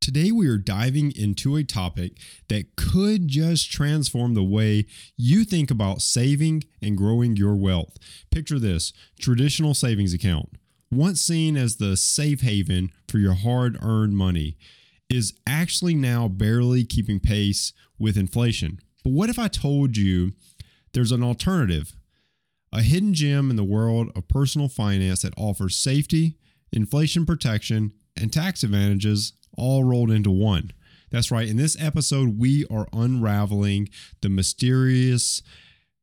Today, we are diving into a topic that could just transform the way you think about saving and growing your wealth. Picture this traditional savings account, once seen as the safe haven for your hard earned money, is actually now barely keeping pace with inflation. But what if I told you there's an alternative? A hidden gem in the world of personal finance that offers safety, inflation protection, and tax advantages all rolled into one. That's right. In this episode, we are unraveling the mysterious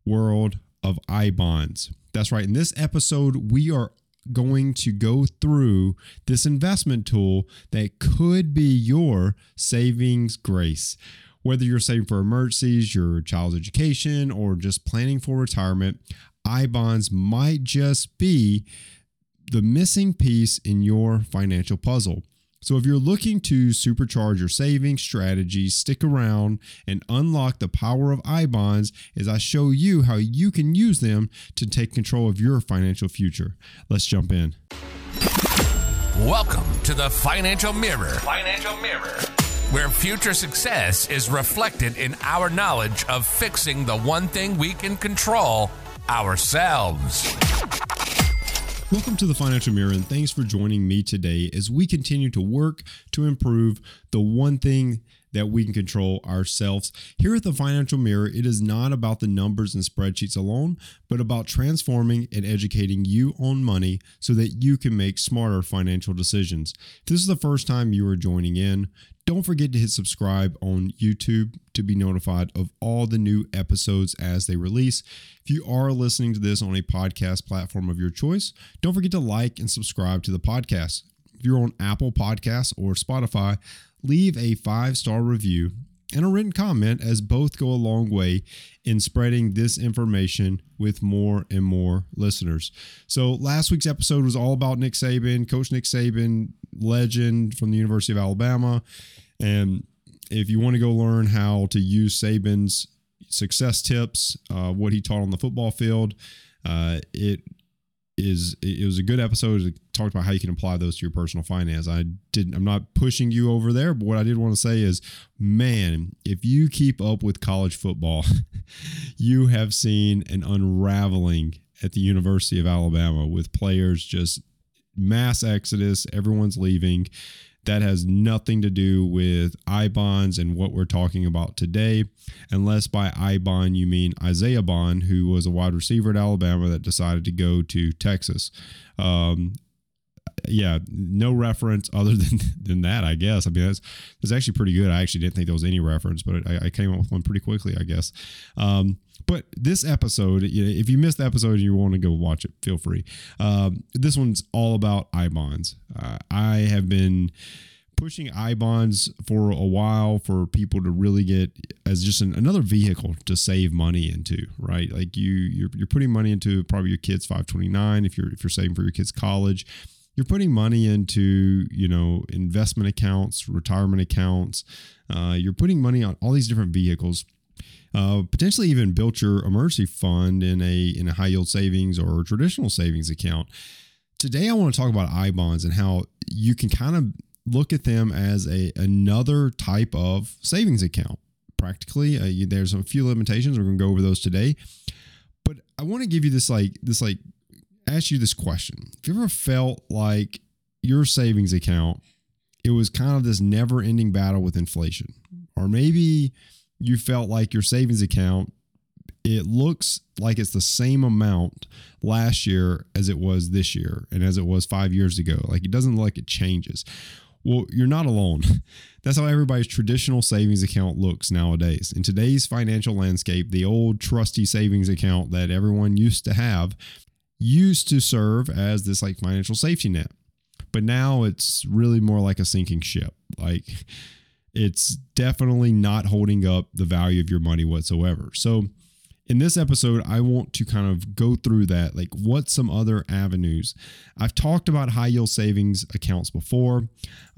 world of I bonds. That's right. In this episode, we are going to go through this investment tool that could be your savings grace. Whether you're saving for emergencies, your child's education, or just planning for retirement, I bonds might just be the missing piece in your financial puzzle. So, if you're looking to supercharge your savings strategies, stick around and unlock the power of I bonds as I show you how you can use them to take control of your financial future. Let's jump in. Welcome to the Financial Mirror. Financial Mirror. Where future success is reflected in our knowledge of fixing the one thing we can control ourselves. Welcome to the Financial Mirror, and thanks for joining me today as we continue to work to improve the one thing that we can control ourselves. Here at the Financial Mirror, it is not about the numbers and spreadsheets alone, but about transforming and educating you on money so that you can make smarter financial decisions. If this is the first time you are joining in, don't forget to hit subscribe on YouTube to be notified of all the new episodes as they release. If you are listening to this on a podcast platform of your choice, don't forget to like and subscribe to the podcast. If you're on Apple Podcasts or Spotify, leave a five star review and a written comment as both go a long way in spreading this information with more and more listeners. So, last week's episode was all about Nick Saban, Coach Nick Saban, legend from the University of Alabama. And if you want to go learn how to use Saban's success tips, uh, what he taught on the football field, uh, it is it was a good episode. It talked about how you can apply those to your personal finance. I didn't. I'm not pushing you over there, but what I did want to say is, man, if you keep up with college football, you have seen an unraveling at the University of Alabama with players just mass exodus. Everyone's leaving that has nothing to do with I bonds and what we're talking about today, unless by I bond you mean Isaiah Bond, who was a wide receiver at Alabama that decided to go to Texas. Um, yeah, no reference other than than that, I guess. I mean, that's that's actually pretty good. I actually didn't think there was any reference, but I, I came up with one pretty quickly, I guess. Um, but this episode, if you missed the episode and you want to go watch it, feel free. Um, this one's all about I bonds. Uh, I have been pushing I bonds for a while for people to really get as just an, another vehicle to save money into, right? Like you, you're, you're putting money into probably your kids 529 if you're if you're saving for your kids college you're putting money into you know investment accounts retirement accounts. Uh, you're putting money on all these different vehicles. Uh, potentially even built your emergency fund in a in a high yield savings or traditional savings account. Today i want to talk about i bonds and how you can kind of look at them as a another type of savings account. Practically uh, you, there's a few limitations. We're going to go over those today. But i want to give you this like this like ask you this question. Have you ever felt like your savings account, it was kind of this never ending battle with inflation? Or maybe you felt like your savings account, it looks like it's the same amount last year as it was this year and as it was five years ago. Like it doesn't look like it changes. Well, you're not alone. That's how everybody's traditional savings account looks nowadays. In today's financial landscape, the old trusty savings account that everyone used to have used to serve as this like financial safety net. But now it's really more like a sinking ship. Like it's definitely not holding up the value of your money whatsoever. So in this episode, I want to kind of go through that. Like, what some other avenues? I've talked about high yield savings accounts before,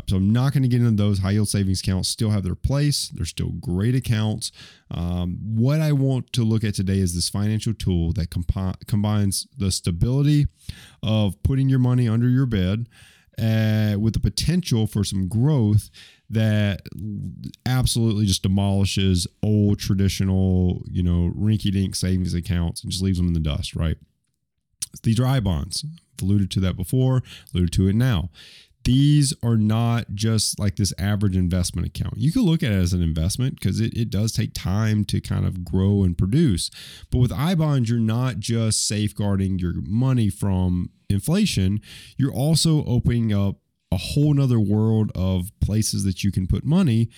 so I'm not going to get into those. High yield savings accounts still have their place, they're still great accounts. Um, what I want to look at today is this financial tool that combines the stability of putting your money under your bed uh, with the potential for some growth that absolutely just demolishes old traditional, you know, rinky dink savings accounts and just leaves them in the dust, right? These are I bonds. I've alluded to that before, alluded to it now. These are not just like this average investment account. You can look at it as an investment because it, it does take time to kind of grow and produce. But with I bonds, you're not just safeguarding your money from inflation, you're also opening up a whole nother world of places that you can put money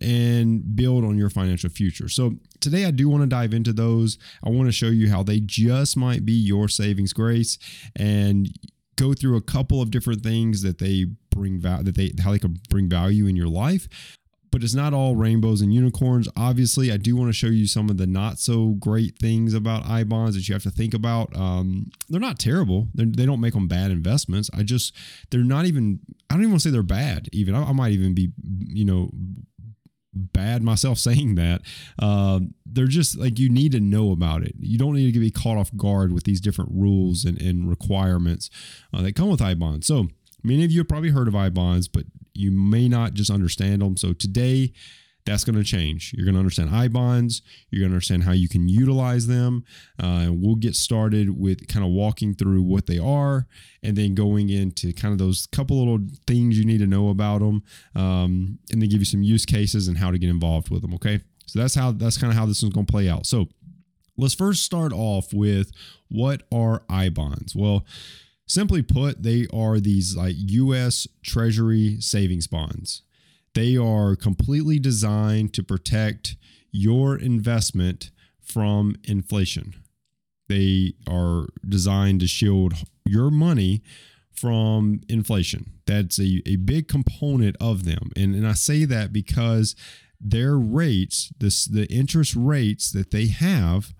and build on your financial future. So today I do want to dive into those. I want to show you how they just might be your savings grace and go through a couple of different things that they bring value that they how they can bring value in your life but it's not all rainbows and unicorns. Obviously, I do want to show you some of the not so great things about I bonds that you have to think about. Um, they're not terrible. They're, they do not make them bad investments. I just they're not even. I don't even want to say they're bad. Even I, I might even be you know bad myself saying that. Uh, they're just like you need to know about it. You don't need to be caught off guard with these different rules and, and requirements uh, that come with I bonds. So many of you have probably heard of I bonds, but you may not just understand them. So today, that's going to change. You're going to understand I bonds. You're going to understand how you can utilize them. Uh, and we'll get started with kind of walking through what they are and then going into kind of those couple little things you need to know about them um, and then give you some use cases and how to get involved with them. Okay. So that's how, that's kind of how this is going to play out. So let's first start off with what are I bonds? Well, Simply put, they are these like US Treasury savings bonds. They are completely designed to protect your investment from inflation. They are designed to shield your money from inflation. That's a, a big component of them. And, and I say that because their rates, this the interest rates that they have,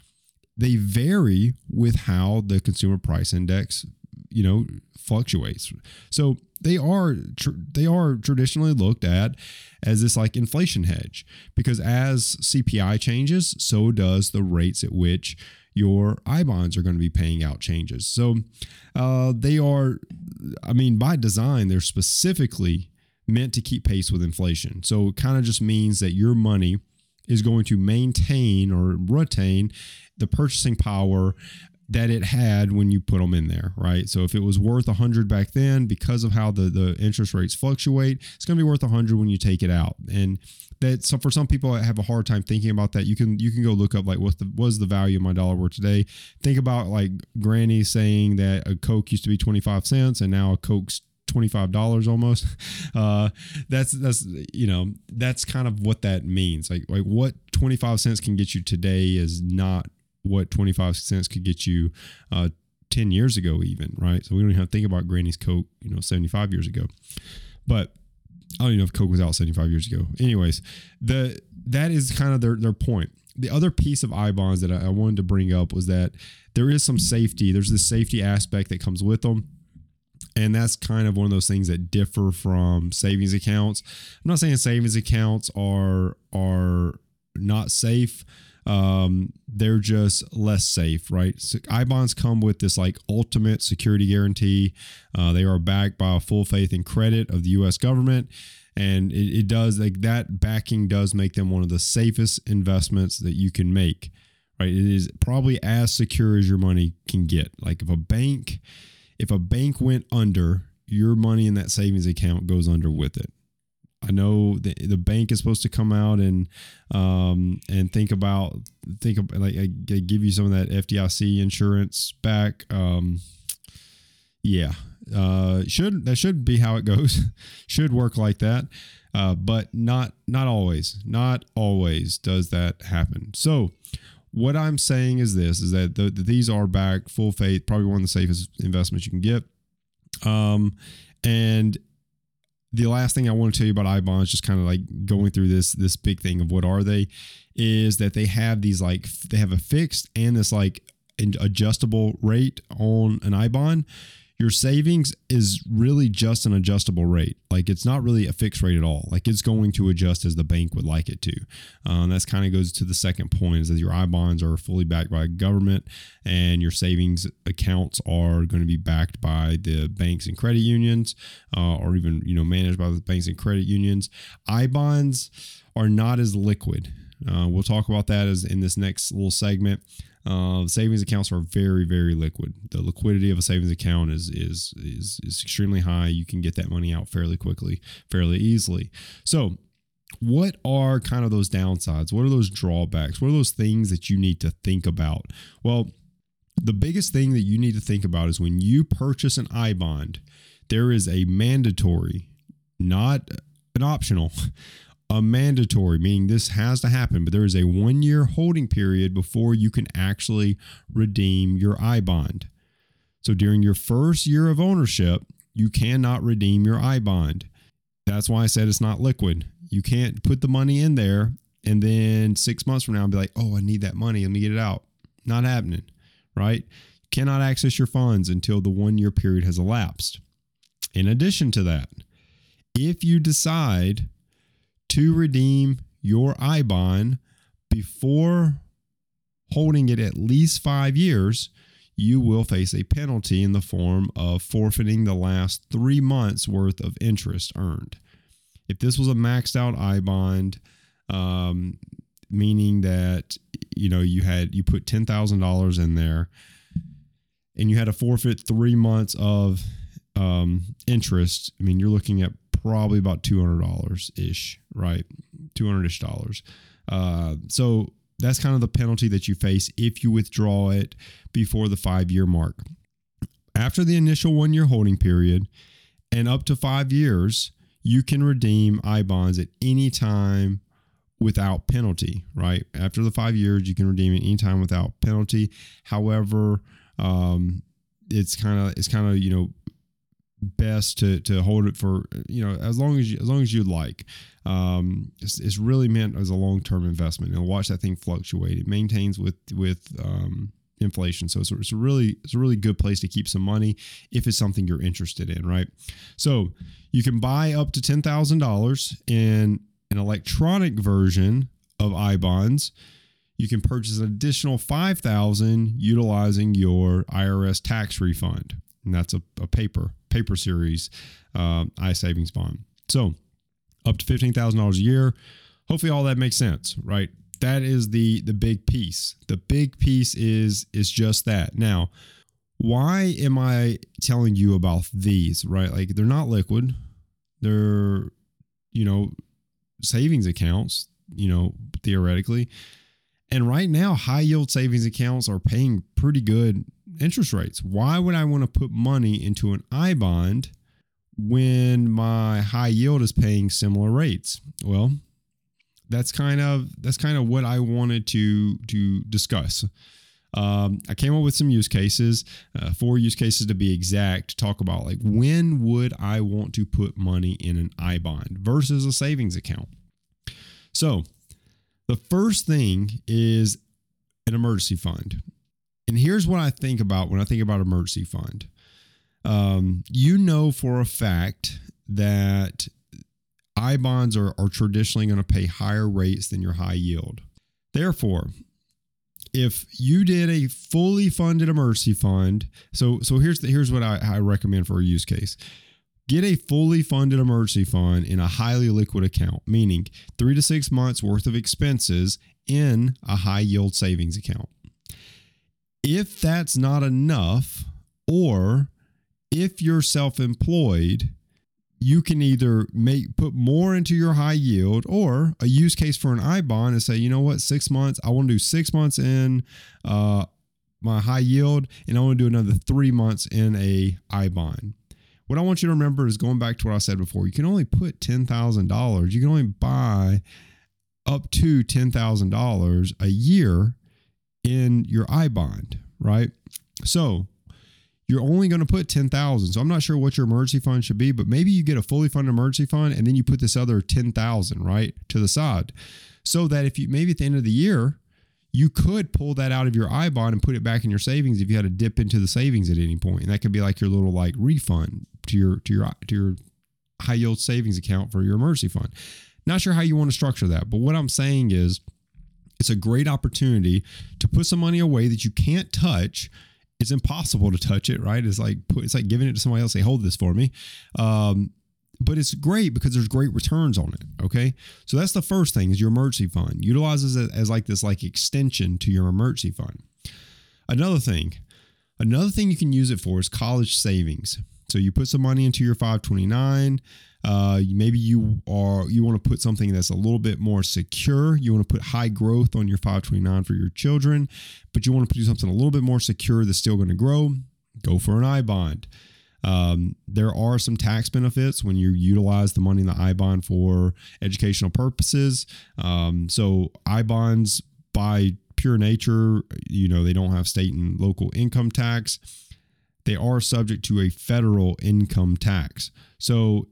they vary with how the consumer price index you know fluctuates. So they are tr- they are traditionally looked at as this like inflation hedge because as CPI changes, so does the rates at which your I bonds are going to be paying out changes. So uh, they are, I mean, by design, they're specifically meant to keep pace with inflation. So it kind of just means that your money is going to maintain or retain the purchasing power that it had when you put them in there, right? So if it was worth 100 back then, because of how the, the interest rates fluctuate, it's going to be worth 100 when you take it out. And that so for some people that have a hard time thinking about that. You can you can go look up like what the was the value of my dollar worth today. Think about like Granny saying that a Coke used to be 25 cents and now a Coke's $25 almost uh that's that's you know that's kind of what that means like like what 25 cents can get you today is not what 25 cents could get you uh, 10 years ago, even, right? So we don't even have to think about Granny's Coke, you know, 75 years ago. But I don't even know if Coke was out 75 years ago. Anyways, the that is kind of their, their point. The other piece of I bonds that I, I wanted to bring up was that there is some safety. There's this safety aspect that comes with them. And that's kind of one of those things that differ from savings accounts. I'm not saying savings accounts are are not safe um, they're just less safe, right? So I bonds come with this like ultimate security guarantee. Uh, they are backed by a full faith and credit of the U.S. government, and it, it does like that backing does make them one of the safest investments that you can make. Right? It is probably as secure as your money can get. Like if a bank, if a bank went under, your money in that savings account goes under with it. I know the, the bank is supposed to come out and um, and think about think of, like give you some of that FDIC insurance back. Um, yeah, uh, should that should be how it goes. should work like that, uh, but not not always. Not always does that happen. So what I'm saying is this: is that the, these are back full faith, probably one of the safest investments you can get. Um, and the last thing I want to tell you about I bonds, just kind of like going through this this big thing of what are they, is that they have these like they have a fixed and this like adjustable rate on an I bond. Your savings is really just an adjustable rate. Like it's not really a fixed rate at all. Like it's going to adjust as the bank would like it to. Um, that's kind of goes to the second point is that your I bonds are fully backed by government and your savings accounts are going to be backed by the banks and credit unions uh, or even, you know, managed by the banks and credit unions. I bonds are not as liquid. Uh, we'll talk about that as in this next little segment. Uh, savings accounts are very, very liquid. The liquidity of a savings account is, is is is extremely high. You can get that money out fairly quickly, fairly easily. So, what are kind of those downsides? What are those drawbacks? What are those things that you need to think about? Well, the biggest thing that you need to think about is when you purchase an I bond, there is a mandatory, not an optional, a mandatory, meaning this has to happen, but there is a one year holding period before you can actually redeem your I bond. So during your first year of ownership, you cannot redeem your I bond. That's why I said it's not liquid. You can't put the money in there and then six months from now be like, oh, I need that money. Let me get it out. Not happening, right? Cannot access your funds until the one year period has elapsed. In addition to that, if you decide to redeem your I bond before holding it at least five years, you will face a penalty in the form of forfeiting the last three months worth of interest earned. If this was a maxed out I bond, um, meaning that you know you had you put ten thousand dollars in there, and you had to forfeit three months of um, interest. I mean, you're looking at probably about two hundred dollars ish, right? Two hundred ish dollars. Uh, so that's kind of the penalty that you face if you withdraw it before the five year mark. After the initial one year holding period and up to five years, you can redeem I bonds at any time without penalty, right? After the five years, you can redeem it anytime without penalty. However, um, it's kind of it's kind of you know best to to hold it for you know as long as you, as long as you'd like. Um, it's, it's really meant as a long term investment. And watch that thing fluctuate. It maintains with with um, inflation, so it's, it's a really it's a really good place to keep some money if it's something you're interested in, right? So you can buy up to ten thousand dollars in an electronic version of I bonds. You can purchase an additional five thousand utilizing your IRS tax refund and that's a, a paper paper series uh, I savings bond. So up to fifteen thousand dollars a year. Hopefully, all that makes sense, right? That is the the big piece. The big piece is is just that. Now, why am I telling you about these? Right, like they're not liquid. They're you know savings accounts. You know theoretically. And right now, high yield savings accounts are paying pretty good interest rates. Why would I want to put money into an I bond when my high yield is paying similar rates? Well, that's kind of that's kind of what I wanted to to discuss. Um, I came up with some use cases, uh, four use cases to be exact, to talk about like when would I want to put money in an I bond versus a savings account. So, the first thing is an emergency fund. And here's what I think about when I think about emergency fund. Um, you know for a fact that I bonds are, are traditionally going to pay higher rates than your high yield. Therefore, if you did a fully funded emergency fund, so so here's the, here's what I, I recommend for a use case. Get a fully funded emergency fund in a highly liquid account, meaning three to six months worth of expenses in a high yield savings account if that's not enough, or if you're self employed, you can either make put more into your high yield or a use case for an I bond and say, you know what, six months, I want to do six months in uh, my high yield and I want to do another three months in a I bond. What I want you to remember is going back to what I said before, you can only put $10,000, you can only buy up to $10,000 a year in your I bond, right? So you're only going to put 10,000. So I'm not sure what your emergency fund should be, but maybe you get a fully funded emergency fund and then you put this other 10,000, right, to the side. So that if you maybe at the end of the year, you could pull that out of your I bond and put it back in your savings if you had to dip into the savings at any point. And that could be like your little like refund to your to your to your high yield savings account for your emergency fund. Not sure how you want to structure that, but what I'm saying is it's a great opportunity to put some money away that you can't touch. It's impossible to touch it, right? It's like it's like giving it to somebody else. Say, hold this for me. Um, but it's great because there's great returns on it. Okay, so that's the first thing is your emergency fund utilizes it as like this like extension to your emergency fund. Another thing, another thing you can use it for is college savings. So you put some money into your 529. Uh, maybe you are you want to put something that's a little bit more secure. You want to put high growth on your 529 for your children, but you want to do something a little bit more secure that's still going to grow. Go for an I bond. Um, there are some tax benefits when you utilize the money in the I bond for educational purposes. Um, so I bonds by pure nature, you know, they don't have state and local income tax. They are subject to a federal income tax. So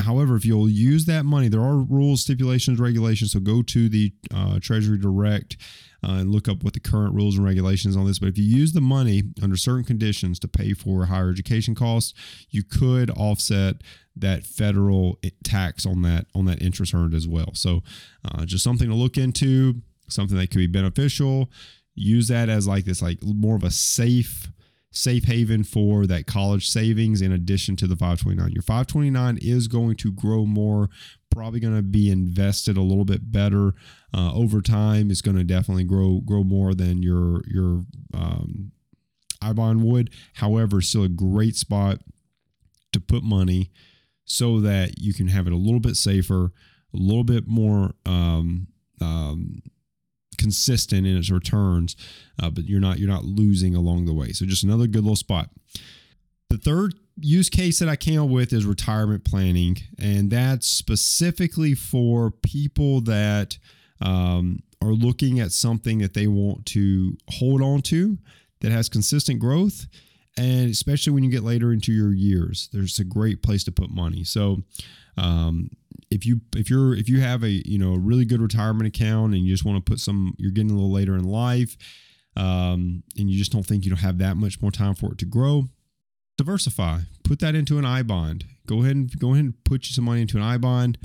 However, if you'll use that money, there are rules, stipulations, regulations. So go to the uh, TreasuryDirect uh, and look up what the current rules and regulations on this. But if you use the money under certain conditions to pay for higher education costs, you could offset that federal tax on that on that interest earned as well. So uh, just something to look into, something that could be beneficial. Use that as like this, like more of a safe safe haven for that college savings in addition to the 529. Your 529 is going to grow more, probably going to be invested a little bit better uh, over time. It's going to definitely grow grow more than your your um, iBond would. However, still a great spot to put money so that you can have it a little bit safer, a little bit more um, um, consistent in its returns, uh, but you're not you're not losing along the way. So just another good little spot. The third use case that I came up with is retirement planning, and that's specifically for people that um, are looking at something that they want to hold on to that has consistent growth and especially when you get later into your years there's a great place to put money so um, if you if you're if you have a you know a really good retirement account and you just want to put some you're getting a little later in life um, and you just don't think you don't have that much more time for it to grow diversify. Put that into an i bond. Go ahead and go ahead and put some money into an i bond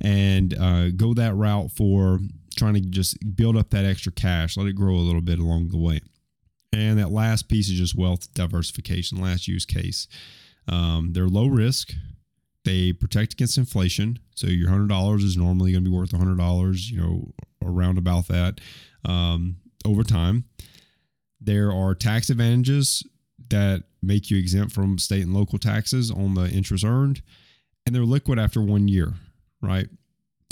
and uh, go that route for trying to just build up that extra cash let it grow a little bit along the way. And that last piece is just wealth diversification last use case. Um, they're low risk they protect against inflation. So your hundred dollars is normally going to be worth hundred dollars, you know, around about that um, over time. There are tax advantages that make you exempt from state and local taxes on the interest earned, and they're liquid after one year, right?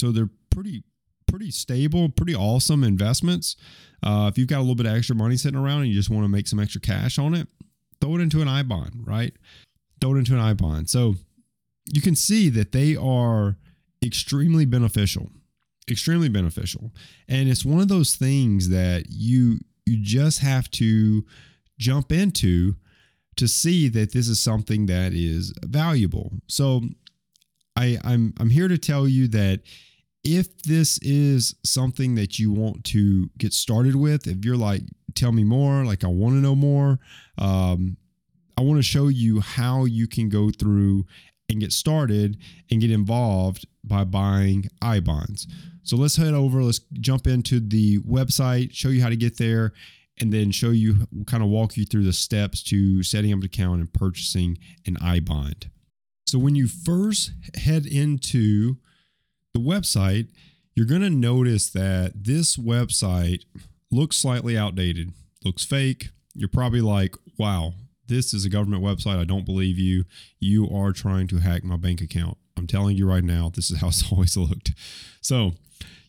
So they're pretty pretty stable, pretty awesome investments. Uh, if you've got a little bit of extra money sitting around and you just want to make some extra cash on it, throw it into an I bond, right? Throw it into an I bond. So you can see that they are extremely beneficial extremely beneficial. And it's one of those things that you you just have to jump into to see that this is something that is valuable. So i i'm i'm here to tell you that if this is something that you want to get started with if you're like tell me more like i want to know more um, I want to show you how you can go through and get started and get involved by buying I bonds. So let's head over, let's jump into the website, show you how to get there, and then show you kind of walk you through the steps to setting up an account and purchasing an I bond. So when you first head into the website, you're going to notice that this website looks slightly outdated, looks fake. You're probably like, wow, this is a government website. I don't believe you. You are trying to hack my bank account. I'm telling you right now, this is how it's always looked. So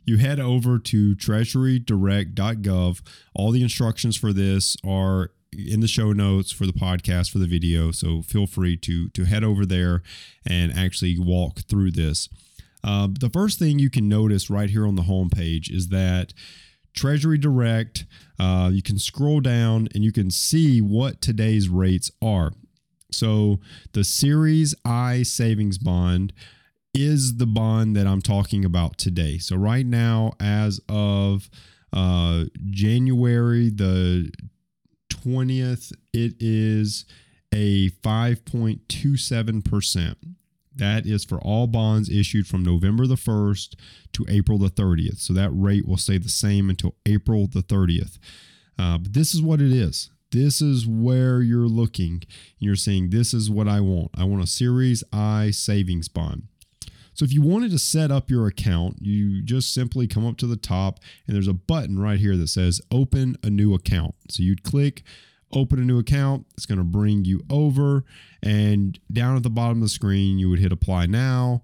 you head over to treasurydirect.gov. All the instructions for this are in the show notes for the podcast for the video so feel free to to head over there and actually walk through this uh, the first thing you can notice right here on the homepage is that TreasuryDirect. Uh, you can scroll down and you can see what today's rates are. So the Series I savings bond is the bond that I'm talking about today. So right now, as of Uh, January the 20th, it is a 5.27%. That is for all bonds issued from November the 1st to April the 30th. So that rate will stay the same until April the 30th. Uh, but this is what it is. This is where you're looking. You're saying, This is what I want. I want a Series I savings bond. So if you wanted to set up your account, you just simply come up to the top and there's a button right here that says open a new account. So you'd click open a new account. It's going to bring you over and down at the bottom of the screen, you would hit apply now.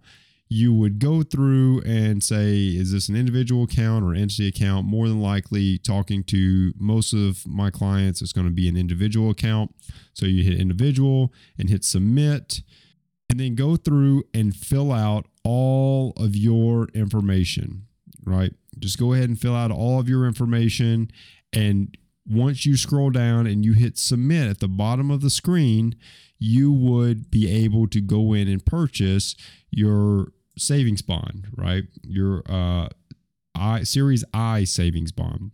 You would go through and say, is this an individual account or entity account? More than likely, talking to most of my clients, it's going to be an individual account. So you hit individual and hit submit, and then go through and fill out all of your information, right? Just go ahead and fill out all of your information. And once you scroll down and you hit submit at the bottom of the screen, you would be able to go in and purchase your savings bond, right? Your uh, I Series I savings bond,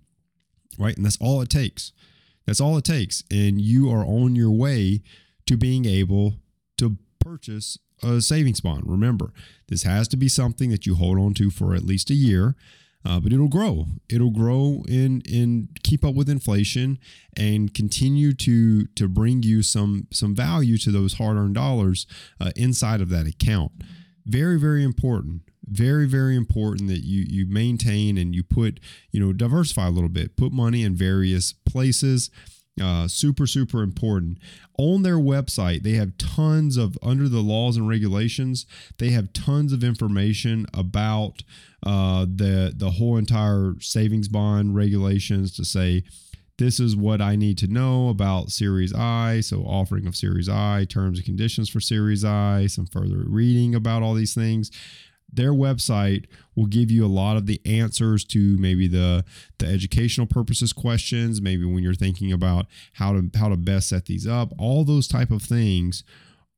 right? And that's all it takes. That's all it takes, and you are on your way to being able to purchase a savings bond. Remember, this has to be something that you hold on to for at least a year. Uh, but it'll grow. It'll grow and and keep up with inflation and continue to to bring you some some value to those hard earned dollars uh, inside of that account. Very very important. Very very important that you you maintain and you put you know diversify a little bit. Put money in various places. Uh, super, super important. On their website, they have tons of, under the laws and regulations, they have tons of information about uh, the the whole entire savings bond regulations to say this is what I need to know about Series I. So, offering of Series I, terms and conditions for Series I, some further reading about all these things their website will give you a lot of the answers to maybe the the educational purposes questions maybe when you're thinking about how to how to best set these up all those type of things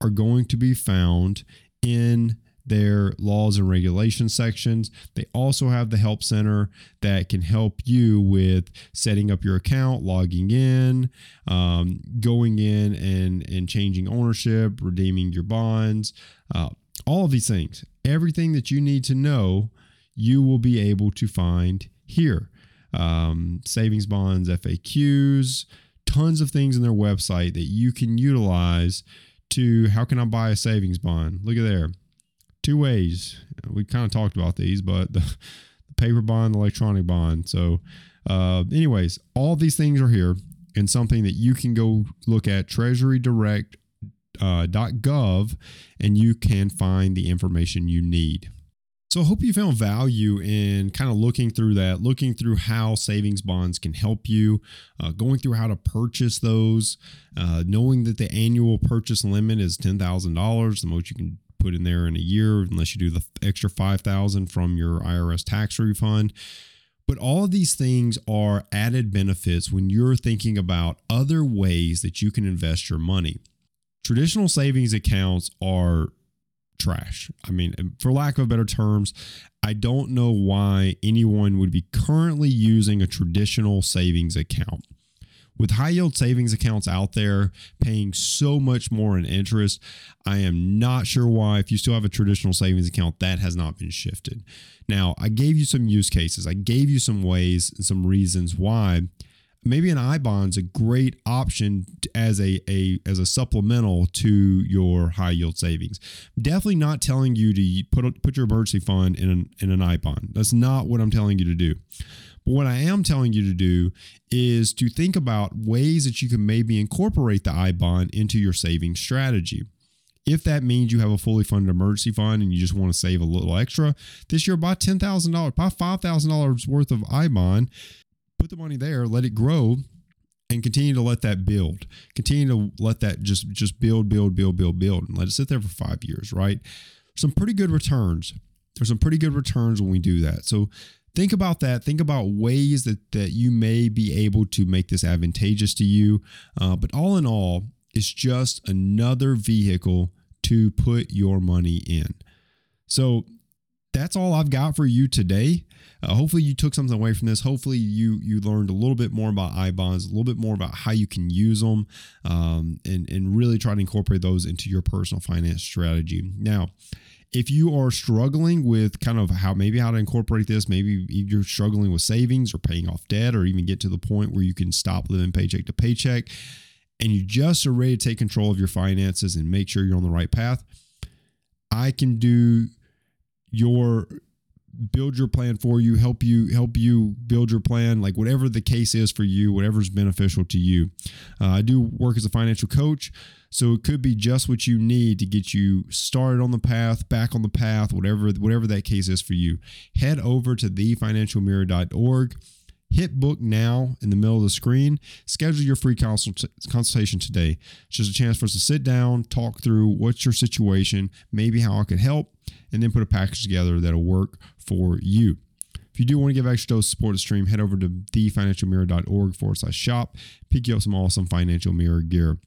are going to be found in their laws and regulations sections. They also have the help center that can help you with setting up your account, logging in, um, going in and and changing ownership, redeeming your bonds, uh, all of these things. Everything that you need to know, you will be able to find here. Um, savings bonds, FAQs, tons of things in their website that you can utilize to how can I buy a savings bond? Look at there. Two ways. We kind of talked about these, but the, the paper bond, the electronic bond. So, uh, anyways, all these things are here and something that you can go look at treasurydirect.gov uh, and you can find the information you need. So I hope you found value in kind of looking through that, looking through how savings bonds can help you, uh, going through how to purchase those, uh, knowing that the annual purchase limit is ten thousand dollars, the most you can put in there in a year, unless you do the extra five thousand from your IRS tax refund. But all of these things are added benefits when you're thinking about other ways that you can invest your money. Traditional savings accounts are trash. I mean, for lack of better terms, I don't know why anyone would be currently using a traditional savings account. With high yield savings accounts out there paying so much more in interest, I am not sure why, if you still have a traditional savings account, that has not been shifted. Now, I gave you some use cases, I gave you some ways and some reasons why maybe an I bond's a great option as a, a as a supplemental to your high yield savings. Definitely not telling you to put put your emergency fund in an in an I bond. That's not what I'm telling you to do. But what I am telling you to do is to think about ways that you can maybe incorporate the I bond into your savings strategy. If that means you have a fully funded emergency fund and you just want to save a little extra, this year buy $10,000, buy $5,000 worth of I bond put the money there, let it grow, and continue to let that build. Continue to let that just just build, build, build, build, build, and let it sit there for five years. Right? Some pretty good returns. There's some pretty good returns when we do that. So think about that. Think about ways that that you may be able to make this advantageous to you. Uh, but all in all, it's just another vehicle to put your money in. So that's all I've got for you today. Uh, hopefully, you took something away from this. Hopefully, you you learned a little bit more about I bonds, a little bit more about how you can use them, um, and and really try to incorporate those into your personal finance strategy. Now, if you are struggling with kind of how maybe how to incorporate this, maybe you're struggling with savings or paying off debt, or even get to the point where you can stop living paycheck to paycheck, and you just are ready to take control of your finances and make sure you're on the right path, I can do your build your plan for you help you help you build your plan like whatever the case is for you whatever's beneficial to you. Uh, i do work as a financial coach so it could be just what you need to get you started on the path back on the path whatever whatever that case is for you. Head over to thefinancialmirror.org Hit book now in the middle of the screen. Schedule your free consult- consultation today. It's just a chance for us to sit down, talk through what's your situation, maybe how I could help, and then put a package together that'll work for you. If you do want to give extra dose support to stream, head over to thefinancialmirror.org forward slash shop. Pick you up some awesome financial mirror gear.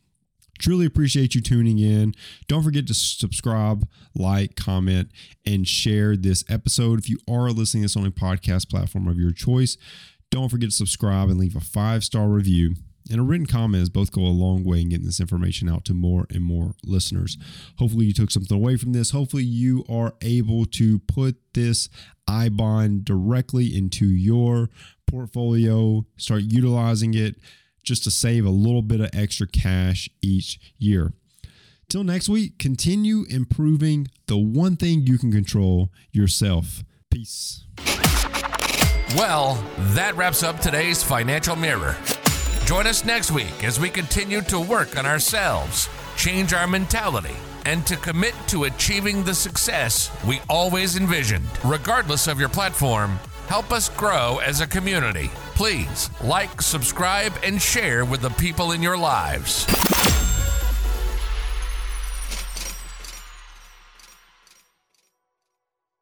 Truly appreciate you tuning in. Don't forget to subscribe, like, comment, and share this episode. If you are listening to this on a podcast platform of your choice, don't forget to subscribe and leave a five star review. And a written comment as both go a long way in getting this information out to more and more listeners. Hopefully, you took something away from this. Hopefully, you are able to put this I bond directly into your portfolio, start utilizing it just to save a little bit of extra cash each year. Till next week, continue improving the one thing you can control yourself. Peace. Well, that wraps up today's Financial Mirror. Join us next week as we continue to work on ourselves, change our mentality, and to commit to achieving the success we always envisioned. Regardless of your platform, help us grow as a community. Please like, subscribe, and share with the people in your lives.